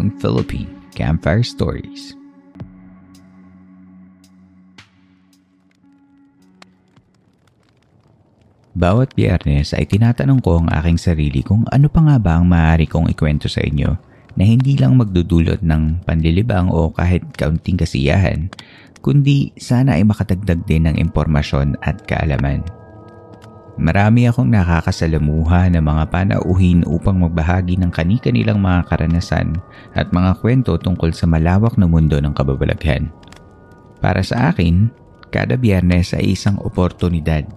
ang Philippine Campfire Stories. Bawat biyernes ay tinatanong ko ang aking sarili kung ano pa nga ba ang maaari kong ikwento sa inyo na hindi lang magdudulot ng panlilibang o kahit kaunting kasiyahan, kundi sana ay makatagdag din ng impormasyon at kaalaman. Marami akong nakakasalamuha ng mga panauhin upang magbahagi ng kani-kanilang mga karanasan at mga kwento tungkol sa malawak na mundo ng kababalaghan. Para sa akin, kada biyernes ay isang oportunidad,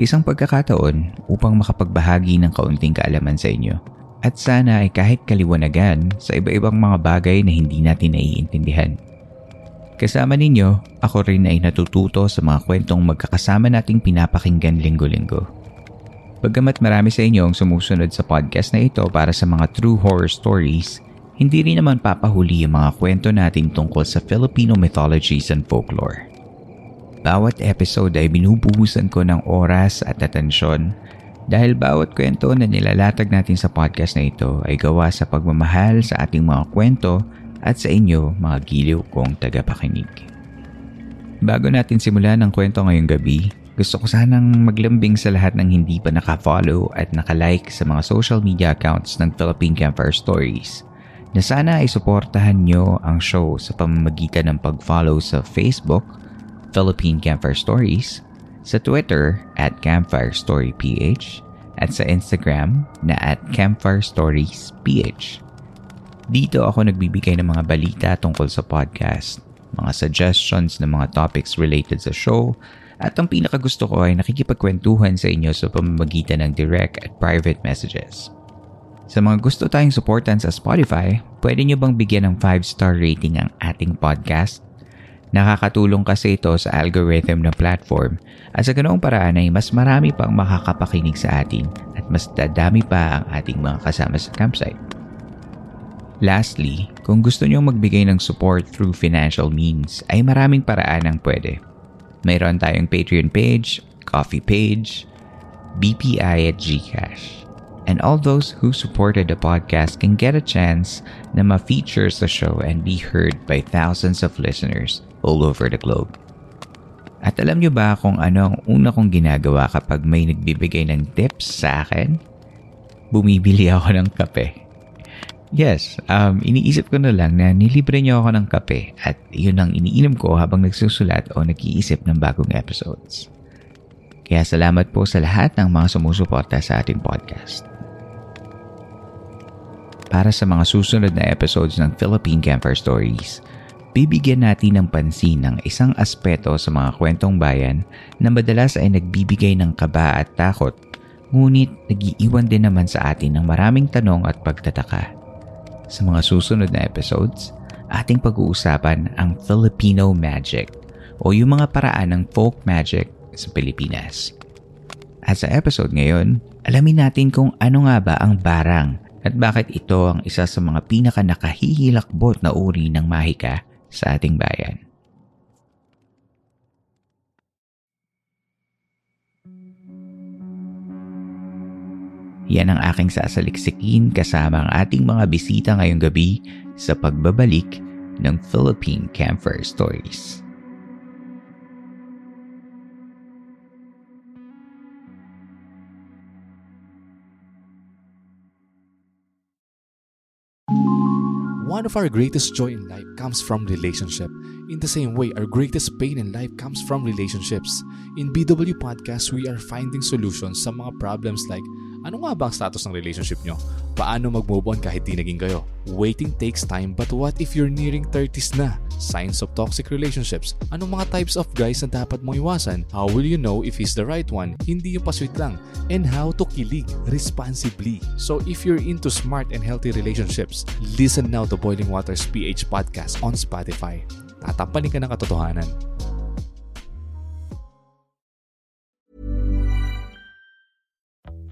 isang pagkakataon upang makapagbahagi ng kaunting kaalaman sa inyo. At sana ay kahit kaliwanagan sa iba-ibang mga bagay na hindi natin naiintindihan. Kasama ninyo, ako rin ay natututo sa mga kwentong magkakasama nating pinapakinggan linggo-linggo. Bagamat marami sa inyo ang sumusunod sa podcast na ito para sa mga true horror stories, hindi rin naman papahuli ang mga kwento natin tungkol sa Filipino mythologies and folklore. Bawat episode ay binubuhusan ko ng oras at atensyon dahil bawat kwento na nilalatag natin sa podcast na ito ay gawa sa pagmamahal sa ating mga kwento at sa inyo mga giliw kong tagapakinig. Bago natin simulan ang kwento ngayong gabi, gusto ko sanang maglambing sa lahat ng hindi pa nakafollow at nakalike sa mga social media accounts ng Philippine Campfire Stories na sana ay suportahan nyo ang show sa pamamagitan ng pag-follow sa Facebook, Philippine Campfire Stories, sa Twitter at Campfire Story PH, at sa Instagram na at Campfire Stories PH. Dito ako nagbibigay ng mga balita tungkol sa podcast, mga suggestions ng mga topics related sa show, at ang pinakagusto ko ay nakikipagkwentuhan sa inyo sa pamamagitan ng direct at private messages. Sa mga gusto tayong supportan sa Spotify, pwede nyo bang bigyan ng 5-star rating ang ating podcast? Nakakatulong kasi ito sa algorithm ng platform at sa ganoong paraan ay mas marami pang makakapakinig sa atin at mas dadami pa ang ating mga kasama sa campsite. Lastly, kung gusto nyo magbigay ng support through financial means, ay maraming paraan ang pwede. Mayroon tayong Patreon page, coffee page, BPI at GCash. And all those who supported the podcast can get a chance na ma-feature sa show and be heard by thousands of listeners all over the globe. At alam nyo ba kung ano ang una kong ginagawa kapag may nagbibigay ng tips sa akin? Bumibili ako ng kape. Yes, um, iniisip ko na lang na nilibre niyo ako ng kape at yun ang iniinom ko habang nagsusulat o nag-iisip ng bagong episodes. Kaya salamat po sa lahat ng mga sumusuporta sa ating podcast. Para sa mga susunod na episodes ng Philippine Campfire Stories, bibigyan natin ng pansin ng isang aspeto sa mga kwentong bayan na madalas ay nagbibigay ng kaba at takot, ngunit nagiiwan din naman sa atin ng maraming tanong at pagtataka. Sa mga susunod na episodes, ating pag-uusapan ang Filipino magic o yung mga paraan ng folk magic sa Pilipinas. At sa episode ngayon alamin natin kung ano nga ba ang barang at bakit ito ang isa sa mga pinaka nakahihilakbot na uri ng mahika sa ating bayan. Yan ang aking sasaliksikin kasama ang ating mga bisita ngayong gabi sa pagbabalik ng Philippine Camper Stories. One of our greatest joy in life comes from relationship. In the same way, our greatest pain in life comes from relationships. In BW Podcast, we are finding solutions sa mga problems like ano nga ba ang status ng relationship nyo? Paano mag-move on kahit di naging kayo? Waiting takes time but what if you're nearing 30s na? Signs of toxic relationships. Anong mga types of guys na dapat mong iwasan? How will you know if he's the right one? Hindi yung pasweet lang. And how to kilig responsibly. So if you're into smart and healthy relationships, listen now to Boiling Waters PH Podcast on Spotify. Tatampanin ka ng katotohanan.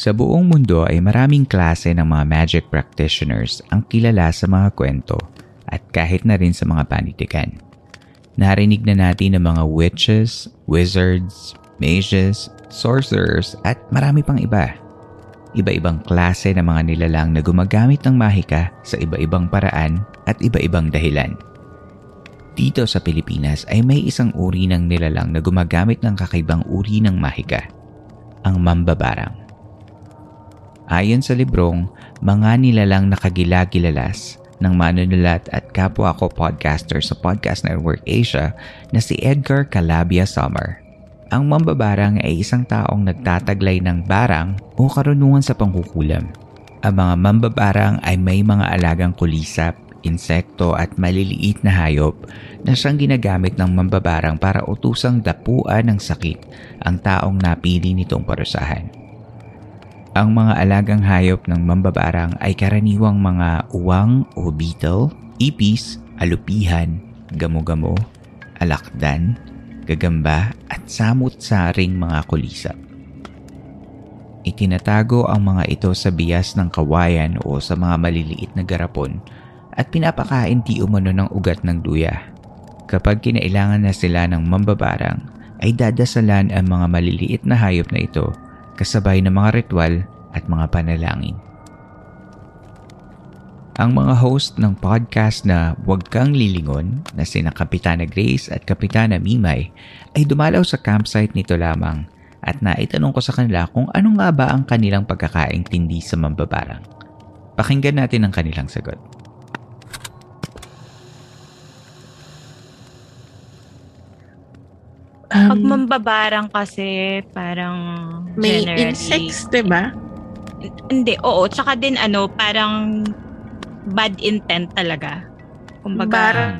Sa buong mundo ay maraming klase ng mga magic practitioners ang kilala sa mga kwento at kahit na rin sa mga panitikan. Narinig na natin ng mga witches, wizards, mages, sorcerers at marami pang iba. Iba-ibang klase ng mga nilalang na gumagamit ng mahika sa iba-ibang paraan at iba-ibang dahilan. Dito sa Pilipinas ay may isang uri ng nilalang na gumagamit ng kakaibang uri ng mahika, ang mambabarang. Ayon sa librong, mga nilalang nakagilagilalas ng manunulat at kapwa ko podcaster sa Podcast Network Asia na si Edgar Calabia Summer. Ang mambabarang ay isang taong nagtataglay ng barang o karunungan sa pangkukulam. Ang mga mambabarang ay may mga alagang kulisap, insekto at maliliit na hayop na siyang ginagamit ng mambabarang para utusang dapuan ng sakit ang taong napili nitong parusahan. Ang mga alagang hayop ng mambabarang ay karaniwang mga uwang o beetle, ipis, alupihan, gamo-gamo, alakdan, gagamba at samut-saring mga kulisap. Itinatago ang mga ito sa bias ng kawayan o sa mga maliliit na garapon at pinapakain di umano ng ugat ng duya. Kapag kinailangan na sila ng mambabarang, ay dadasalan ang mga maliliit na hayop na ito kasabay ng mga ritual at mga panalangin. Ang mga host ng podcast na Huwag Kang Lilingon na sina Kapitana Grace at Kapitana Mimay ay dumalaw sa campsite nito lamang at naitanong ko sa kanila kung ano nga ba ang kanilang pagkakaintindi sa mambabarang. Pakinggan natin ang kanilang sagot. Pag Um, mambabarang kasi, parang may generally... insects, di ba? Hindi, oo. Tsaka din ano, parang bad intent talaga. Kumbaga, Barang.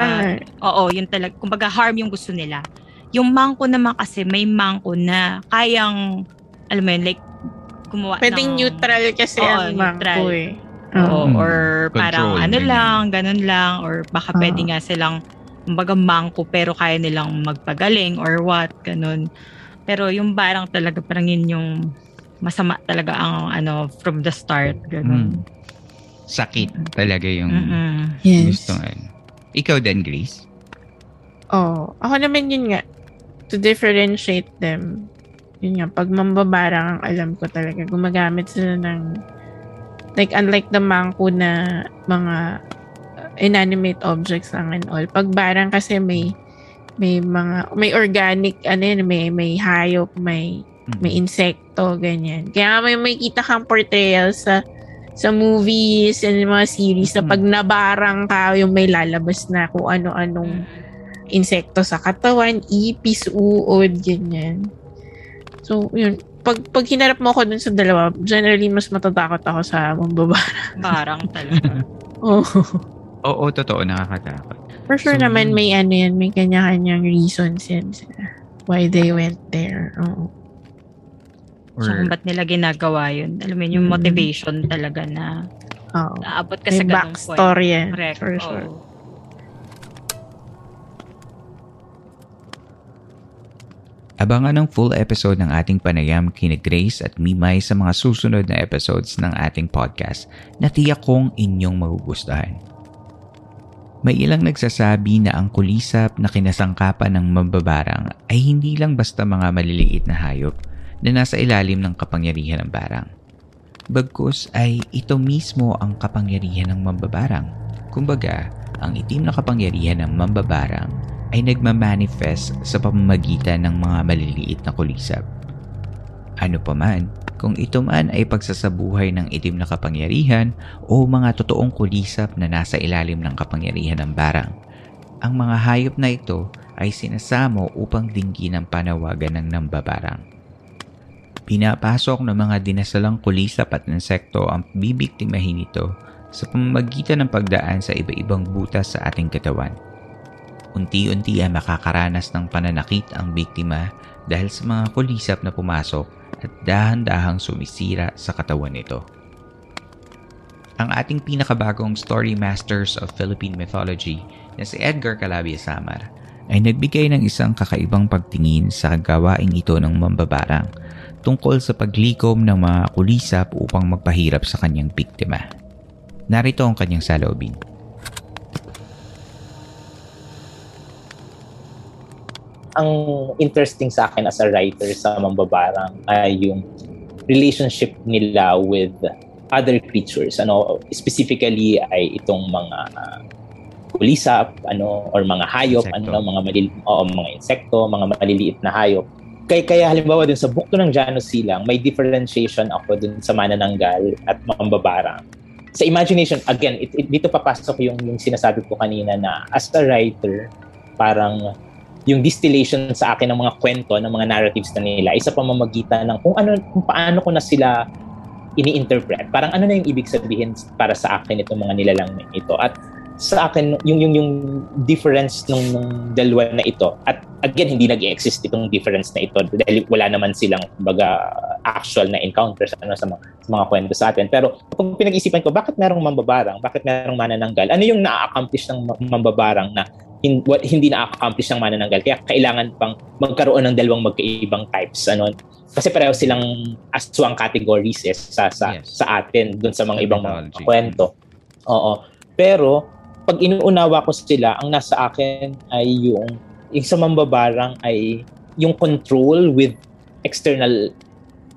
ah, oo, yun talaga. Kumbaga, harm yung gusto nila. Yung mangko naman kasi, may mangko na kayang, alam mo yun, like, gumawa Pwedeng ng... neutral kasi Oo, ang neutral. mangko eh. Oo, Mm. or parang Control, ano ganyan. lang, ganun lang, or baka Ah. pwede nga silang, kumbaga mangko pero kaya nilang magpagaling or what, ganun. Pero yung barang talaga, parang yun yung masama talaga ang ano, from the start, ganun. Mm. Sakit talaga yung Mm-mm. Yes. gusto ano. Ikaw din, Grace? Oh, ako naman yun nga. To differentiate them. Yun nga, pag mambabarang ang alam ko talaga, gumagamit sila ng like unlike the mangko na mga inanimate objects lang and all. Pag barang kasi may may mga may organic ano yun, may may hayop, may Mm. may insekto, ganyan. Kaya nga may makita kang portrayal sa sa movies and mga series na pag nabarang ka, yung may lalabas na kung ano-anong insekto sa katawan, ipis, uod, ganyan. So, yun. Pag, pag hinarap mo ako dun sa dalawa, generally, mas matatakot ako sa mambabarang. Barang talaga. Oh. Oo, totoo, nakakatakot. For sure So, naman, yun. may ano yan, may kanya-kanyang reasons yan. Why they went there. Oo. Or, So, kung ba't nila ginagawa yun? Alam mo yun, yung Mm. motivation talaga na Oo. naabot ka May sa ganung point. backstory yan. Correct. For sure. oo. Abangan ang full episode ng ating panayam kina Grace at Mimay sa mga susunod na episodes ng ating podcast na tiyak kong inyong magugustuhan. May ilang nagsasabi na ang kulisap na kinasangkapan ng mambabarang ay hindi lang basta mga maliliit na hayop na nasa ilalim ng kapangyarihan ng barang. Bagkus ay ito mismo ang kapangyarihan ng mambabarang. Kumbaga, ang itim na kapangyarihan ng mambabarang ay nagmamanifest sa pamamagitan ng mga maliliit na kulisap. Ano pa man, kung ito man ay pagsasabuhay ng itim na kapangyarihan o mga totoong kulisap na nasa ilalim ng kapangyarihan ng barang, ang mga hayop na ito ay sinasamo upang dinggin ang panawagan ng nambabarang. Pinapasok ng mga dinasalang kulisap at insekto ang bibiktimahin nito sa pamamagitan ng pagdaan sa iba-ibang butas sa ating katawan unti-unti ay makakaranas ng pananakit ang biktima dahil sa mga kulisap na pumasok at dahan-dahang sumisira sa katawan nito. Ang ating pinakabagong Story Masters of Philippine Mythology na si Edgar Calabia Samar ay nagbigay ng isang kakaibang pagtingin sa gawaing ito ng mambabarang tungkol sa paglikom ng mga kulisap upang magpahirap sa kanyang biktima. Narito ang kanyang salobin. Ang interesting sa akin as a writer sa Mambabarang ay yung relationship nila with other creatures. Ano, specifically ay itong mga uh, kulisap, ano, or mga hayop, Insekto. ano, mga malil oo, mga insekto, mga maliliit na hayop. Kaya, kaya halimbawa dun sa bukto ng Janus Silang, may differentiation ako dun sa manananggal at mambabarang. Sa imagination, again, it, it- dito papasok yung, yung sinasabi ko kanina na as a writer, parang yung distillation sa akin ng mga kwento, ng mga narratives na nila, isa pamamagitan ng kung ano kung paano ko na sila ini-interpret. Parang ano na yung ibig sabihin para sa akin itong mga nilalang ito. At sa akin yung yung yung difference nung dalawa na ito at again hindi nag-exist itong difference na ito dahil wala naman silang baga actual na encounters ano sa mga, sa mga kwento sa atin pero kung pinag-isipan ko bakit merong mambabarang bakit merong manananggal ano yung na-accomplish ng ma- mambabarang na hin- what- hindi na-accomplish ng manananggal. Kaya kailangan pang magkaroon ng dalawang magkaibang types ano. Kasi pareho silang aswang categories eh, sa sa Yes. sa atin dun sa mga ibang mga kwento. Oo. Pero pag inuunawa ko sila, ang nasa akin ay yung, yung sa mambabarang ay yung control with external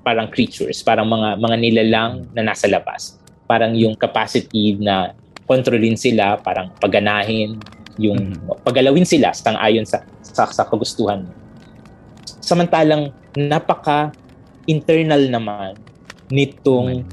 parang creatures, parang mga mga nilalang na nasa labas. Parang yung capacity na kontrolin sila, parang paganahin, yung Mhm. pagalawin sila sang-ayon sa, sa sa kagustuhan. Samantalang napaka internal naman nitong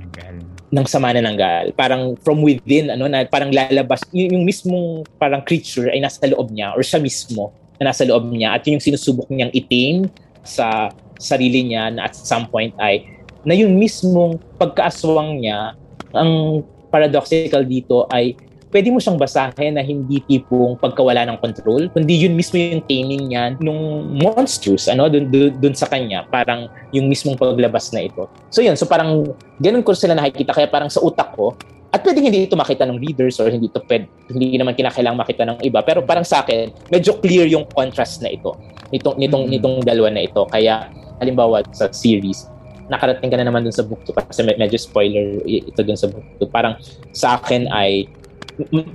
ng sama na nanggal. Parang from within, ano, na parang lalabas, yung, yung mismong parang creature ay nasa loob niya or siya mismo na nasa loob niya at yun yung sinusubok niyang itim sa sarili niya na at some point ay na yung mismong pagkaaswang niya ang paradoxical dito ay pwede mo siyang basahin na hindi tipong pagkawala ng control, kundi yun mismo yung taming niya nung monstrous, ano, dun, dun, dun sa kanya, parang yung mismong paglabas na ito. So yun, so parang ganun ko sila nakikita, kaya parang sa utak ko, at pwede hindi ito makita ng readers or hindi ito pwede, hindi naman kinakailangan makita ng iba. Pero parang sa akin, medyo clear yung contrast na ito. Nitong, nitong, mm-hmm. nitong dalawa na ito. Kaya, halimbawa sa series, nakarating ka na naman dun sa book 2 kasi medyo spoiler ito dun sa book 2. Parang sa akin ay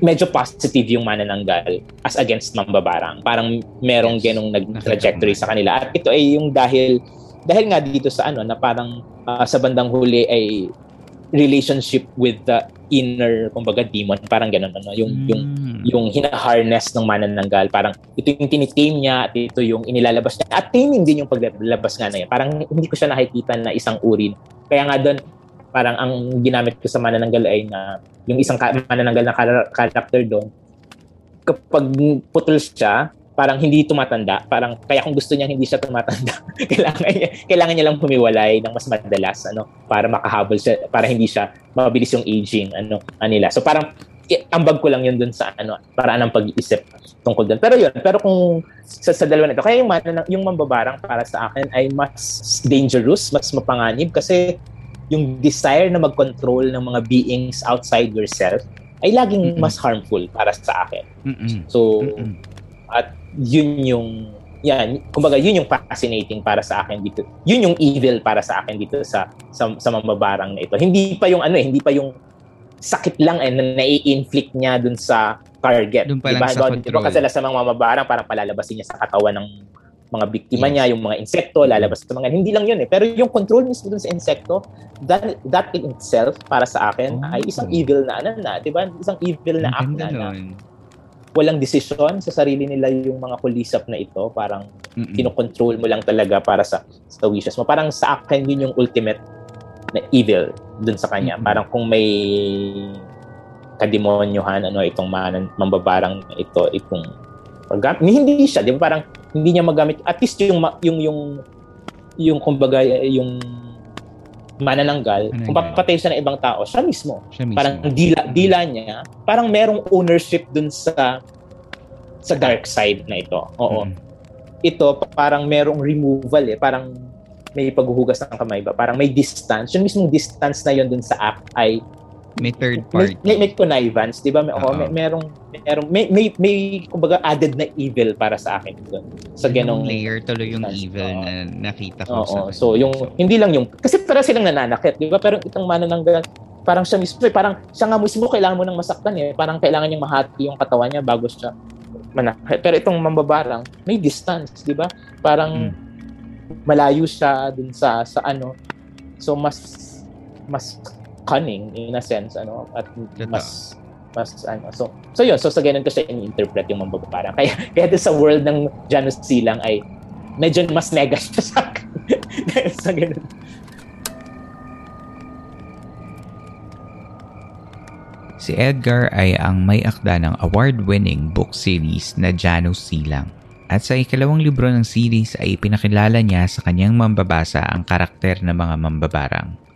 medyo positive yung manananggal as against mambabarang. Parang merong ganong nag-trajectory sa kanila. At ito ay yung dahil dahil nga dito sa ano na parang uh, sa bandang huli ay relationship with the inner kumbaga demon. Parang ganun ano yung mm. yung yung hina-harness ng manananggal. Parang ito yung tinitame niya at ito yung inilalabas niya. At taming din yung paglabas nga na yan parang hindi ko siya nakikita na isang urin kaya nga doon parang ang ginamit ko sa manananggal ay na yung isang manananggal na character doon kapag putol siya parang hindi tumatanda. Parang kaya kung gusto niya hindi siya tumatanda kailangan niya kailangan niya lang humiwalay ng mas madalas ano para makahabol siya para hindi siya mabilis yung aging ano anila so parang ambag ko lang yun dun sa ano paraan ng pag-iisip tungkol doon pero yun pero kung sa, sa dalawa nito kaya yung yung mambabarang para sa akin ay mas dangerous mas mapanganib kasi yung desire na mag-control ng mga beings outside yourself ay laging Mm-mm. mas harmful para sa akin. Mm-mm. So, Mm-mm. at yun yung yan, kumbaga yun yung fascinating para sa akin dito. Yun yung evil para sa akin dito sa sa, sa mamabarang na ito. Hindi pa yung ano eh, hindi pa yung sakit lang eh na nai-inflict niya dun sa target. Dun pa diba? lang sa control. Diba kasi sa mga mamabarang parang palalabasin niya sa katawan ng mga biktima yes. niya, yung mga insekto, lalabas sa mga hindi lang yun eh. Pero yung control mismo dun sa insekto, that, that in itself, para sa akin, oh. ay isang evil na ano na, di ba? Isang evil na act na, na walang desisyon sa sarili nila yung mga kulisap na ito. Parang Mm-mm. kinokontrol mo lang talaga para sa, sa wishes mo. Parang sa akin, yun yung ultimate na evil dun sa kanya. Mm-hmm. Parang kung may kademonyohan, ano, itong man, mambabarang ito, itong hindi siya, di ba? Parang hindi niya magamit at least yung yung yung yung kumbaga yung manananggal, Mananggal. kung papatay siya ng ibang tao, siya mismo. Siya mismo. Parang dila, dila niya, parang merong ownership dun sa sa dark side na ito. Oo. Mm. Ito, parang merong removal eh. Parang may paghuhugas ng kamay ba? Parang may distance. Yung mismong distance na yun dun sa act ay may third party. May, may, may connivance, di ba? May, oh, may, merong, merong, may, may, may, kumbaga, added na evil para sa akin doon. Sa ganong... layer tuloy yung evil uh, na nakita ko oh, sa... So, yung, hindi lang yung, kasi para silang nananakit, di ba? Pero itong manananggal, parang siya mismo, eh, parang siya nga mismo kailangan mo nang masaktan eh. Parang kailangan niyang mahati yung katawan niya bago siya manakit. Pero itong mambabarang, may distance, di ba? Parang hmm. malayo siya dun sa, sa ano. So, mas, mas cunning in a sense ano at mas mas ano so so yun so sa ganun ko siya in-interpret yung mga parang kaya kaya sa world ng Janus Silang ay medyo mas negative sa akin. Sa ganun. Si Edgar ay ang may akda ng award-winning book series na Janus Silang. At sa ikalawang libro ng series ay pinakilala niya sa kanyang mambabasa ang karakter ng mga mambabarang.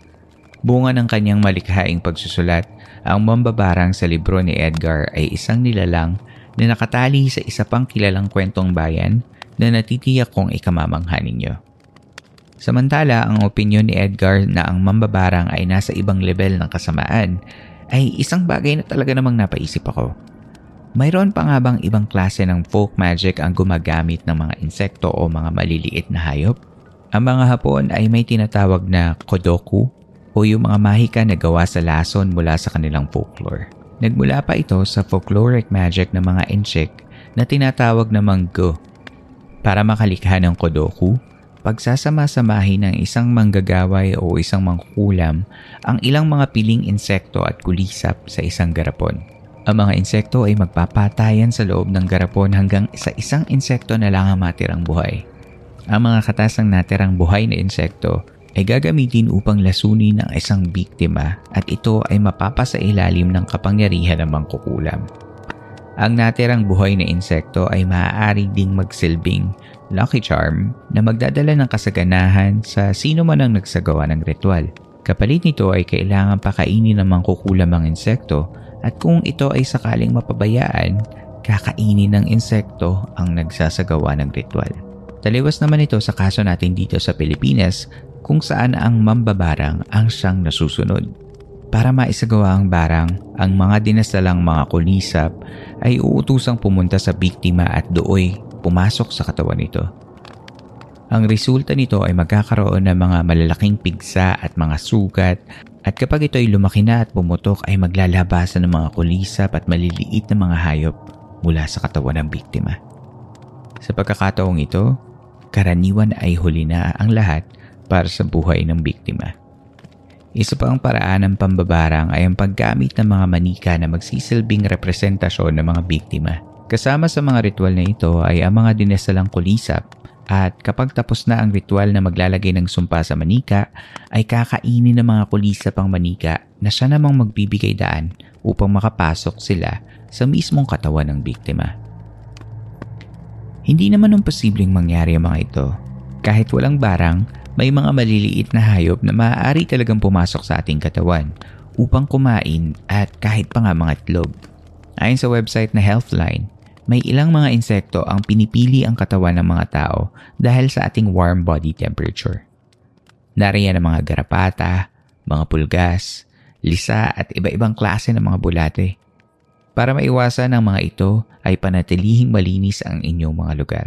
Bunga ng kanyang malikhaing pagsusulat, ang mambabarang sa libro ni Edgar ay isang nilalang na nakatali sa isa pang kilalang kwentong bayan na natitiyak kong ikamamangha ninyo. Samantala, ang opinyon ni Edgar na ang mambabarang ay nasa ibang level ng kasamaan ay isang bagay na talaga namang napaisip ako. Mayroon pa nga bang ibang klase ng folk magic ang gumagamit ng mga insekto o mga maliliit na hayop? Ang mga Hapon ay may tinatawag na kodoku o yung mga mahika na gawa sa lason mula sa kanilang folklore. Nagmula pa ito sa folkloric magic ng mga Inchik na tinatawag namang Go. Para makalikha ng Kodoku, pagsasama-samahin ng isang manggagaway o isang mangkulam ang ilang mga piling insekto at kulisap sa isang garapon. Ang mga insekto ay magpapatayan sa loob ng garapon hanggang sa isang insekto na lang ang matirang buhay. Ang mga katasang natirang buhay na insekto ay gagamitin upang lasunin ang isang biktima at ito ay mapapasa ilalim ng kapangyarihan ng mangkukulam. Ang natirang buhay na insekto ay maaari ding magsilbing lucky charm na magdadala ng kasaganahan sa sino man ang nagsagawa ng ritual. Kapalit nito ay kailangan pakainin ng mangkukulam ang insekto at kung ito ay sakaling mapabayaan, kakainin ng insekto ang nagsasagawa ng ritual. Taliwas naman ito sa kaso natin dito sa Pilipinas kung saan ang mambabarang ang siyang nasusunod. Para maisagawa ang barang, ang mga dinasalang mga kulisap ay uutusang pumunta sa biktima at dooy pumasok sa katawan nito. Ang resulta nito ay magkakaroon ng mga malalaking pigsa at mga sugat at kapag ito ay lumaki na at bumutok ay maglalabasan ng mga kulisap at maliliit na mga hayop mula sa katawan ng biktima. Sa pagkakataong ito, karaniwan ay huli na ang lahat para sa buhay ng biktima. Isa pa ang paraan ng pambabarang ay ang paggamit ng mga manika na magsisilbing representasyon ng mga biktima. Kasama sa mga ritual na ito ay ang mga dinasalang kulisap at kapag tapos na ang ritual na maglalagay ng sumpa sa manika, ay kakainin ng mga kulisap ang manika na siya namang magbibigay daan upang makapasok sila sa mismong katawan ng biktima. Hindi naman ang posibleng mangyari ang mga ito. Kahit walang barang, may mga maliliit na hayop na maaari talagang pumasok sa ating katawan upang kumain at kahit pa nga mga itlog. Ayon sa website na Healthline, may ilang mga insekto ang pinipili ang katawan ng mga tao dahil sa ating warm body temperature. Nariyan ang mga garapata, mga pulgas, lisa at iba-ibang klase ng mga bulate. Para maiwasan ang mga ito ay panatilihing malinis ang inyong mga lugar.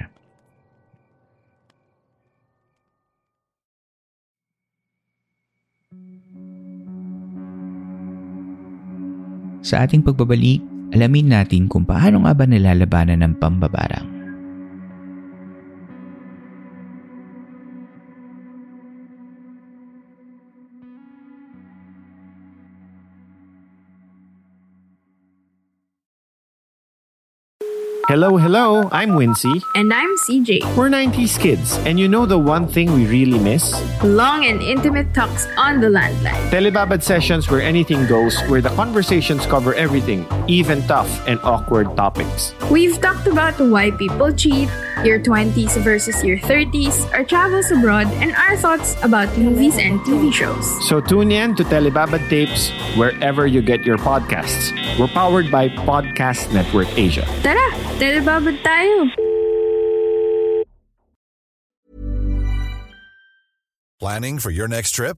Sa ating pagbabalik, alamin natin kung paano nga ba nilalabanan ng pambabarang. Hello, hello, I'm Wincy. And I'm CJ. We're 90s kids, and you know the one thing we really miss? Long and intimate talks on the landline. Telebabad sessions where anything goes, where the conversations cover everything, even tough and awkward topics. We've talked about why people cheat, your 20s versus your 30s, our travels abroad, and our thoughts about movies and TV shows. So tune in to Telebabad Tapes wherever you get your podcasts. We're powered by Podcast Network Asia. Tara, telebabad tayo! Planning for your next trip?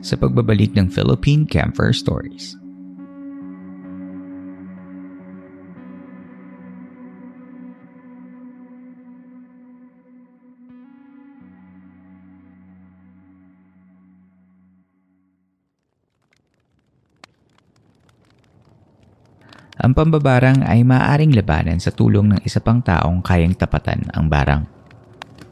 Sa pagbabalik ng Philippine Camper Stories. Ang pambabarang ay maaaring labanan sa tulong ng isa pang taong kayang tapatan ang barang.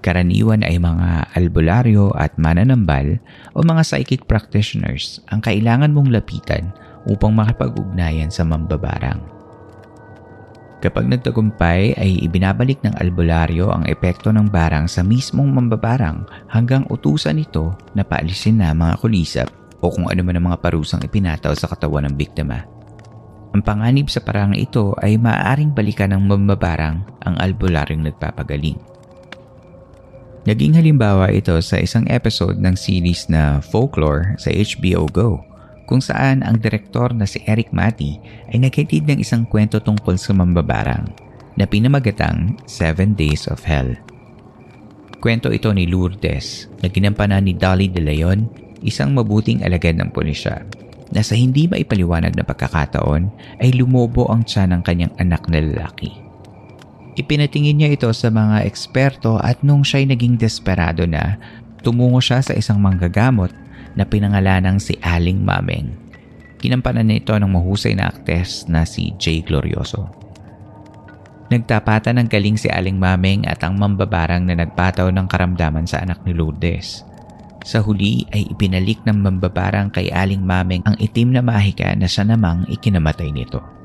Karaniwan ay mga albularyo at mananambal o mga psychic practitioners ang kailangan mong lapitan upang makipag-ugnayan sa mambabarang. Kapag nagtagumpay ay ibinabalik ng albularyo ang epekto ng barang sa mismong mambabarang hanggang utusan ito na paalisin na mga kulisap o kung ano man ang mga parusang ipinataw sa katawan ng biktima. Ang panganib sa parang ito ay maaaring balikan ng mambabarang ang albularyong nagpapagaling. Naging halimbawa ito sa isang episode ng series na Folklore sa HBO Go kung saan ang direktor na si Eric Mati ay naghatid ng isang kwento tungkol sa mambabarang na pinamagatang Seven Days of Hell. Kwento ito ni Lourdes na ginampanan ni Dolly De Leon, isang mabuting alagad ng pulisya na sa hindi maipaliwanag na pagkakataon ay lumobo ang tiyan ng kanyang anak na lalaki. Ipinatingin niya ito sa mga eksperto at nung siya'y naging desperado na, tumungo siya sa isang manggagamot na pinangalanang si Aling Mameng. Kinampanan niya ito ng mahusay na aktes na si Jay Glorioso. Nagtapatan ng galing si Aling Mameng at ang mambabarang na nagpataw ng karamdaman sa anak ni Lourdes. Sa huli ay ibinalik ng mambabarang kay Aling Mameng ang itim na mahika na siya namang ikinamatay nito.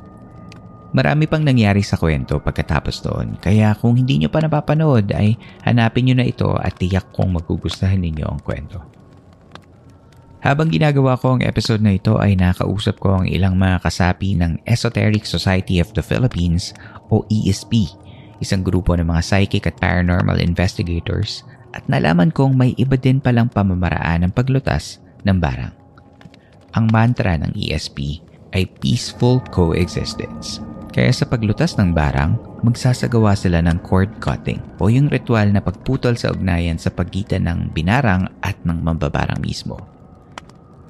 Marami pang nangyari sa kwento pagkatapos doon kaya kung hindi nyo pa napapanood ay hanapin nyo na ito at tiyak kong magugustahan ninyo ang kwento. Habang ginagawa ko ang episode na ito ay nakausap ko ang ilang mga kasapi ng Esoteric Society of the Philippines o ESP, isang grupo ng mga psychic at paranormal investigators at nalaman kong may iba din palang pamamaraan ng paglutas ng barang. Ang mantra ng ESP ay peaceful coexistence. Kaya sa paglutas ng barang, magsasagawa sila ng cord cutting o yung ritual na pagputol sa ugnayan sa pagitan ng binarang at ng mambabarang mismo.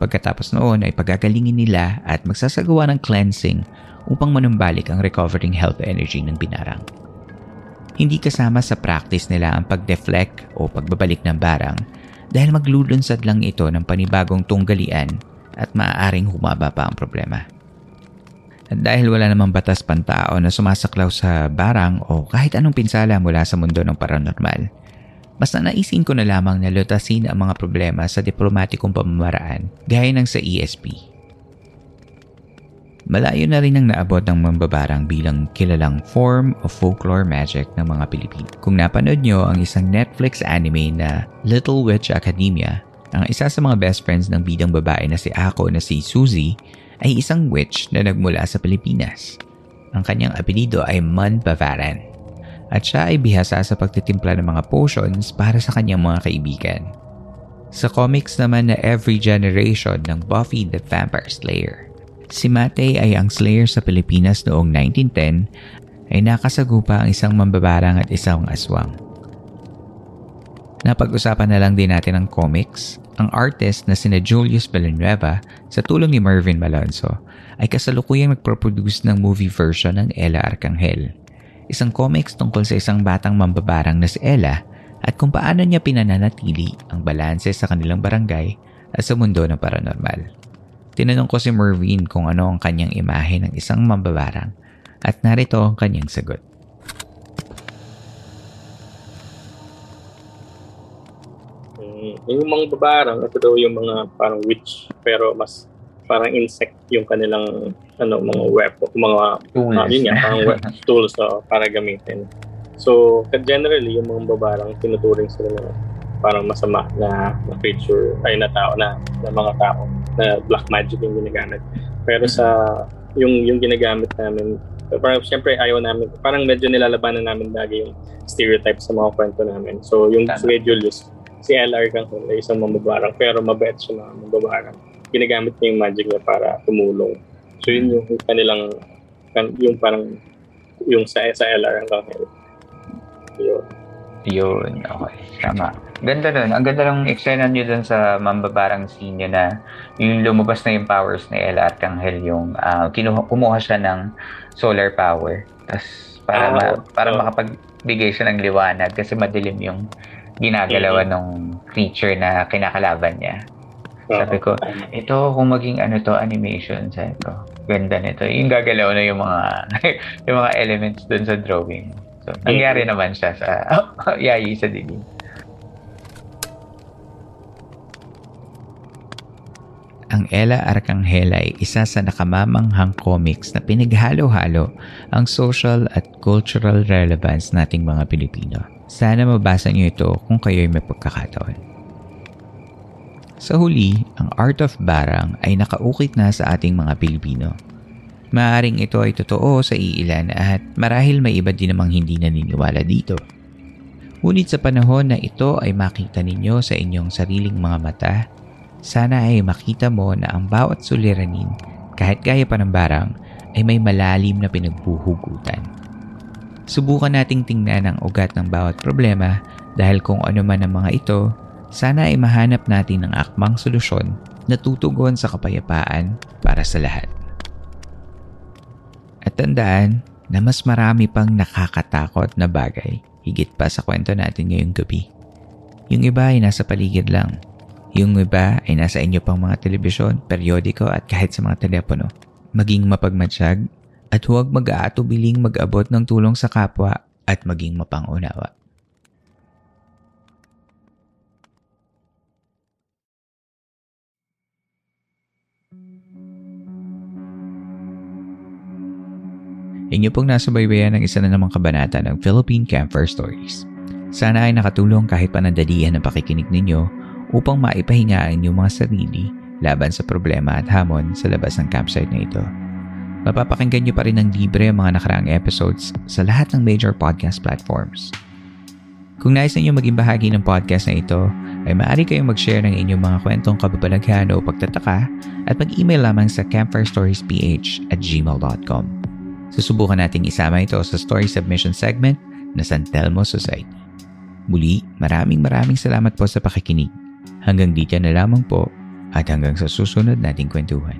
Pagkatapos noon ay pagagalingin nila at magsasagawa ng cleansing upang manumbalik ang recovering health energy ng binarang. Hindi kasama sa practice nila ang pag-deflect o pagbabalik ng barang dahil maglulunsad lang ito ng panibagong tunggalian at maaaring humaba pa ang problema. Dahil wala namang batas pantao na sumasaklaw sa barang o kahit anong pinsala mula sa mundo ng paranormal, mas nanaisin ko na lamang na lutasin ang mga problema sa diplomatikong pamamaraan gaya ng sa ESP. Malayo na rin ang naabot ng mambabarang bilang kilalang form of folklore magic ng mga Pilipino. Kung napanood nyo ang isang Netflix anime na Little Witch Academia, ang isa sa mga best friends ng bidang babae na si Ako na si Suzy ay isang witch na nagmula sa Pilipinas. Ang kanyang apelido ay Mun Bavaran at siya ay bihasa sa pagtitimpla ng mga potions para sa kanyang mga kaibigan. Sa comics naman na Every Generation ng Buffy the Vampire Slayer, si Matei ay ang Slayer sa Pilipinas noong 1910 ay nakasagupa ang isang mambabarang at isang aswang. Napag-usapan na lang din natin ang comics ang artist na sina Julius Villanueva sa tulong ni Mervin Malonzo ay kasalukuyang nagproproduce ng movie version ng Ella Arcangel. Isang comics tungkol sa isang batang mambabarang na si Ella at kung paano niya pinananatili ang balanse sa kanilang barangay at sa mundo ng paranormal. Tinanong ko si Mervin kung ano ang kanyang imahe ng isang mambabarang at narito ang kanyang sagot. Yung mga babarang, ito daw yung mga parang witch, pero mas parang insect yung kanilang ano mga weapon, mga tools, uh, yun nga, parang tools uh, para gamitin. So, generally, yung mga babarang tinuturing sila na parang masama na, na creature, ay na tao, na, na mga tao, na black magic yung ginagamit. Pero sa, yung, yung ginagamit namin, parang siyempre ayaw namin, parang medyo nilalabanan namin lagi yung stereotype sa mga kwento namin. So, yung Tama. Julius, si LR kang ay isang mambabarang pero mabait siya na mambabarang. Ginagamit niya yung magic niya para tumulong. So yun yung kanilang yung parang yung sa, sa LR hell. Yun. Yun, okay. Tama. Ganda nun. Ang ganda ng eksena nyo dun sa mambabarang scene nyo na yung lumabas na yung powers ni El Arcangel yung uh, kinuha, kumuha siya ng solar power. Tapos para, ah, ma, para so, makapagbigay siya ng liwanag kasi madilim yung ginagalawan mm-hmm. ng creature na kinakalaban niya. Sabi ko, ito kung maging ano to animation, sabi ko, ganda nito. Yung gagalaw na yung mga yung mga elements dun sa drawing. So, nangyari naman siya sa oh, yayi sa dilim. Ang Ella Arcangela ay isa sa nakamamanghang comics na pinaghalo-halo ang social at cultural relevance nating mga Pilipino. Sana mabasa niyo ito kung kayo'y may pagkakataon. Sa huli, ang Art of Barang ay nakaukit na sa ating mga Pilipino. Maaring ito ay totoo sa iilan at marahil may iba din namang hindi naniniwala dito. Ngunit sa panahon na ito ay makita ninyo sa inyong sariling mga mata, sana ay makita mo na ang bawat suliranin, kahit gaya pa ng barang, ay may malalim na pinagbuhugutan. Subukan nating tingnan ang ugat ng bawat problema dahil kung ano man ang mga ito, sana ay mahanap natin ang akmang solusyon natutugon sa kapayapaan para sa lahat. At tandaan na mas marami pang nakakatakot na bagay higit pa sa kwento natin ngayong gabi. Yung iba ay nasa paligid lang. Yung iba ay nasa inyo pang mga telebisyon, periodiko at kahit sa mga telepono. Maging mapagmatsyag at huwag mag-aatubiling mag-abot ng tulong sa kapwa at maging mapangunawa. Inyo pong nasa baybayan ng isa na namang kabanata ng Philippine Camper Stories. Sana ay nakatulong kahit panandalian ang pakikinig ninyo upang maipahingaan yung mga sarili laban sa problema at hamon sa labas ng campsite na ito. Mapapakinggan nyo pa rin ng libre ang mga nakaraang episodes sa lahat ng major podcast platforms. Kung nais ninyo maging bahagi ng podcast na ito, ay maaari kayong mag-share ng inyong mga kwentong kababalaghan o pagtataka at mag-email lamang sa campfirestoriesph at gmail.com. Susubukan nating isama ito sa story submission segment na San Telmo Society. Muli, maraming maraming salamat po sa pakikinig. Hanggang dito na lamang po at hanggang sa susunod nating kwentuhan.